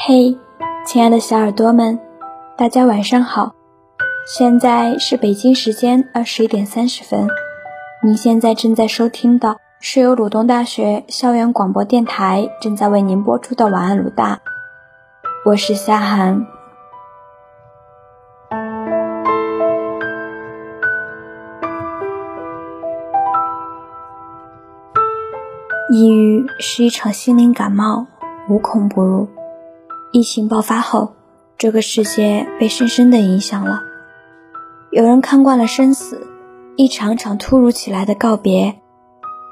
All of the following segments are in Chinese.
嘿，亲爱的小耳朵们，大家晚上好！现在是北京时间二十一点三十分。您现在正在收听的是由鲁东大学校园广播电台正在为您播出的晚安鲁大，我是夏涵。抑郁是一场心灵感冒，无孔不入。疫情爆发后，这个世界被深深的影响了。有人看惯了生死，一场场突如其来的告别；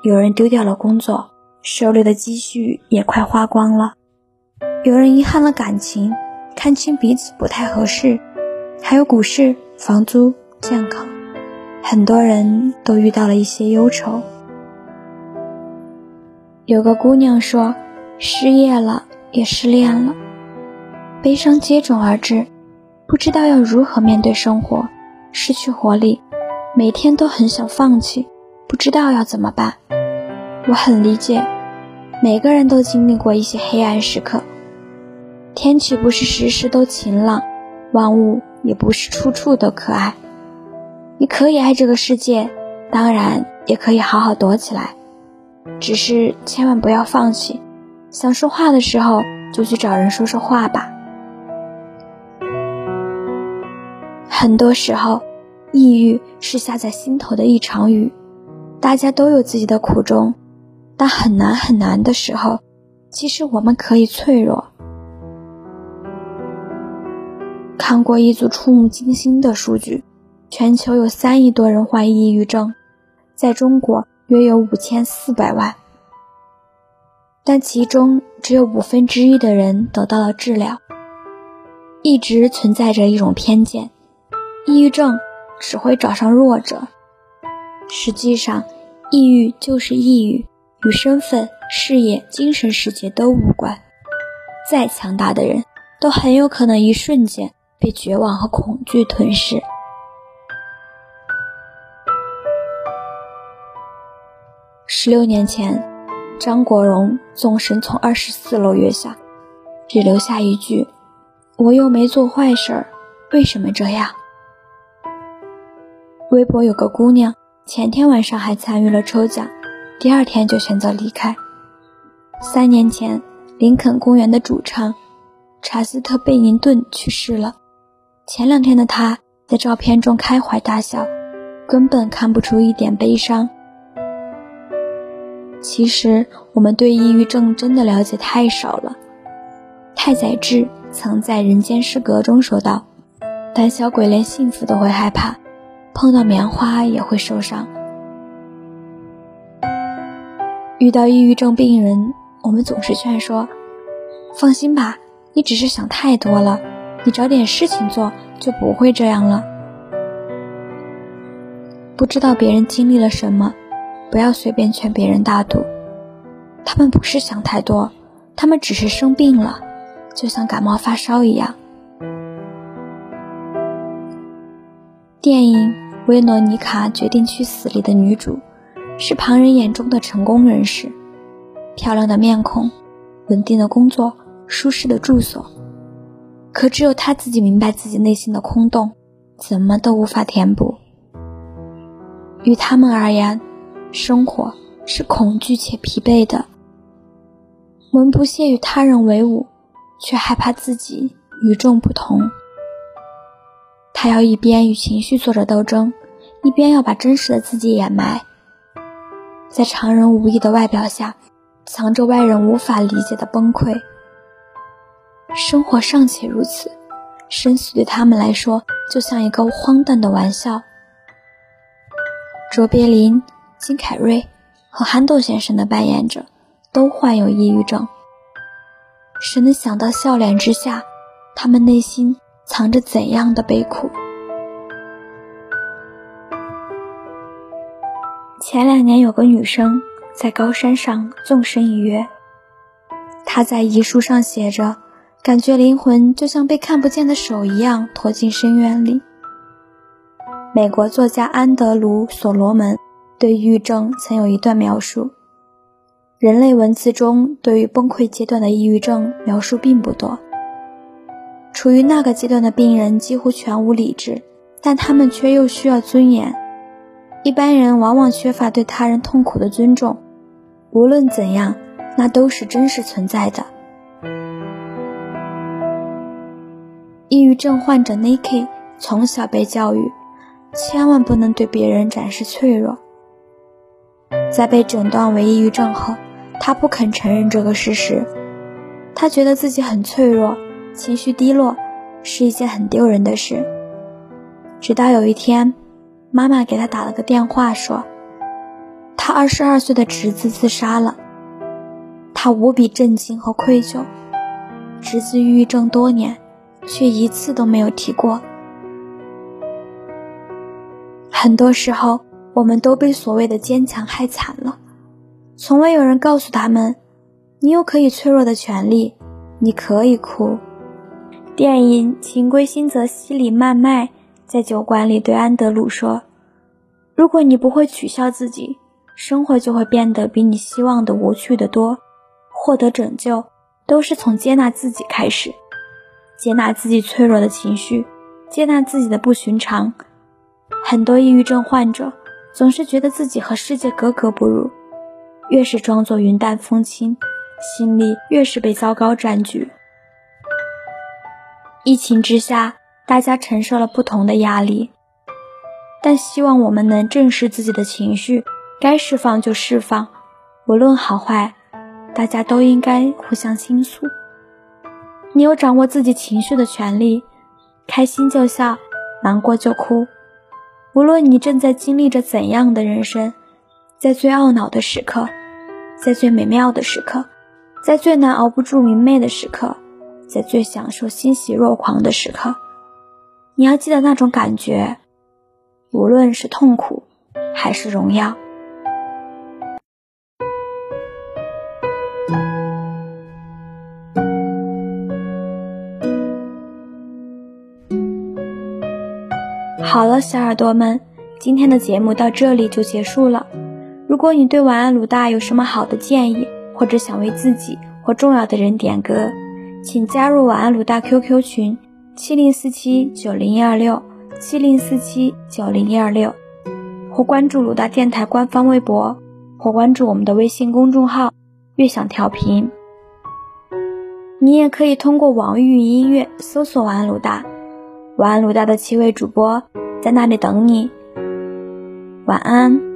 有人丢掉了工作，手里的积蓄也快花光了；有人遗憾了感情，看清彼此不太合适；还有股市、房租、健康，很多人都遇到了一些忧愁。有个姑娘说：“失业了，也失恋了。”悲伤接踵而至，不知道要如何面对生活，失去活力，每天都很想放弃，不知道要怎么办。我很理解，每个人都经历过一些黑暗时刻。天气不是时时都晴朗，万物也不是处处都可爱。你可以爱这个世界，当然也可以好好躲起来，只是千万不要放弃。想说话的时候，就去找人说说话吧。很多时候，抑郁是下在心头的一场雨。大家都有自己的苦衷，但很难很难的时候，其实我们可以脆弱。看过一组触目惊心的数据：全球有三亿多人患抑郁症，在中国约有五千四百万，但其中只有五分之一的人得到了治疗。一直存在着一种偏见。抑郁症只会找上弱者，实际上，抑郁就是抑郁，与身份、事业、精神世界都无关。再强大的人，都很有可能一瞬间被绝望和恐惧吞噬。十六年前，张国荣纵身从二十四楼跃下，只留下一句：“我又没做坏事儿，为什么这样？”微博有个姑娘，前天晚上还参与了抽奖，第二天就选择离开。三年前，林肯公园的主唱查斯特·贝宁顿去世了。前两天的他在照片中开怀大笑，根本看不出一点悲伤。其实，我们对抑郁症真的了解太少了。太宰治曾在《人间失格》中说道：“胆小鬼连幸福都会害怕。”碰到棉花也会受伤。遇到抑郁症病人，我们总是劝说：“放心吧，你只是想太多了，你找点事情做就不会这样了。”不知道别人经历了什么，不要随便劝别人大度。他们不是想太多，他们只是生病了，就像感冒发烧一样。电影。维罗妮卡决定去死里的女主，是旁人眼中的成功人士，漂亮的面孔，稳定的工作，舒适的住所。可只有她自己明白自己内心的空洞，怎么都无法填补。于他们而言，生活是恐惧且疲惫的。我们不屑与他人为伍，却害怕自己与众不同。他要一边与情绪做着斗争，一边要把真实的自己掩埋，在常人无意的外表下，藏着外人无法理解的崩溃。生活尚且如此，生死对他们来说就像一个荒诞的玩笑。卓别林、金凯瑞和憨豆先生的扮演者都患有抑郁症。谁能想到笑脸之下，他们内心？藏着怎样的悲苦？前两年有个女生在高山上纵身一跃，她在遗书上写着：“感觉灵魂就像被看不见的手一样拖进深渊里。”美国作家安德鲁·所罗门对抑郁症曾有一段描述：人类文字中对于崩溃阶段的抑郁症描述并不多。处于那个阶段的病人几乎全无理智，但他们却又需要尊严。一般人往往缺乏对他人痛苦的尊重，无论怎样，那都是真实存在的。抑郁症患者 Niki 从小被教育，千万不能对别人展示脆弱。在被诊断为抑郁症后，他不肯承认这个事实，他觉得自己很脆弱。情绪低落是一件很丢人的事。直到有一天，妈妈给他打了个电话，说他二十二岁的侄子自杀了。他无比震惊和愧疚。侄子抑郁症多年，却一次都没有提过。很多时候，我们都被所谓的坚强害惨了。从未有人告诉他们，你有可以脆弱的权利，你可以哭。电影《情归心则西里曼麦在酒馆里对安德鲁说：“如果你不会取笑自己，生活就会变得比你希望的无趣的多。获得拯救，都是从接纳自己开始，接纳自己脆弱的情绪，接纳自己的不寻常。很多抑郁症患者总是觉得自己和世界格格不入，越是装作云淡风轻，心里越是被糟糕占据。”疫情之下，大家承受了不同的压力，但希望我们能正视自己的情绪，该释放就释放，无论好坏，大家都应该互相倾诉。你有掌握自己情绪的权利，开心就笑，难过就哭。无论你正在经历着怎样的人生，在最懊恼的时刻，在最美妙的时刻，在最难熬不住明媚的时刻。在最享受欣喜若狂的时刻，你要记得那种感觉，无论是痛苦还是荣耀。好了，小耳朵们，今天的节目到这里就结束了。如果你对晚安鲁大有什么好的建议，或者想为自己或重要的人点歌。请加入晚安鲁大 QQ 群七零四七九零一二六七零四七九零一二六，或关注鲁大电台官方微博，或关注我们的微信公众号“越想调频”。你也可以通过网易云音乐搜索“晚安鲁大”，晚安鲁大的七位主播在那里等你。晚安。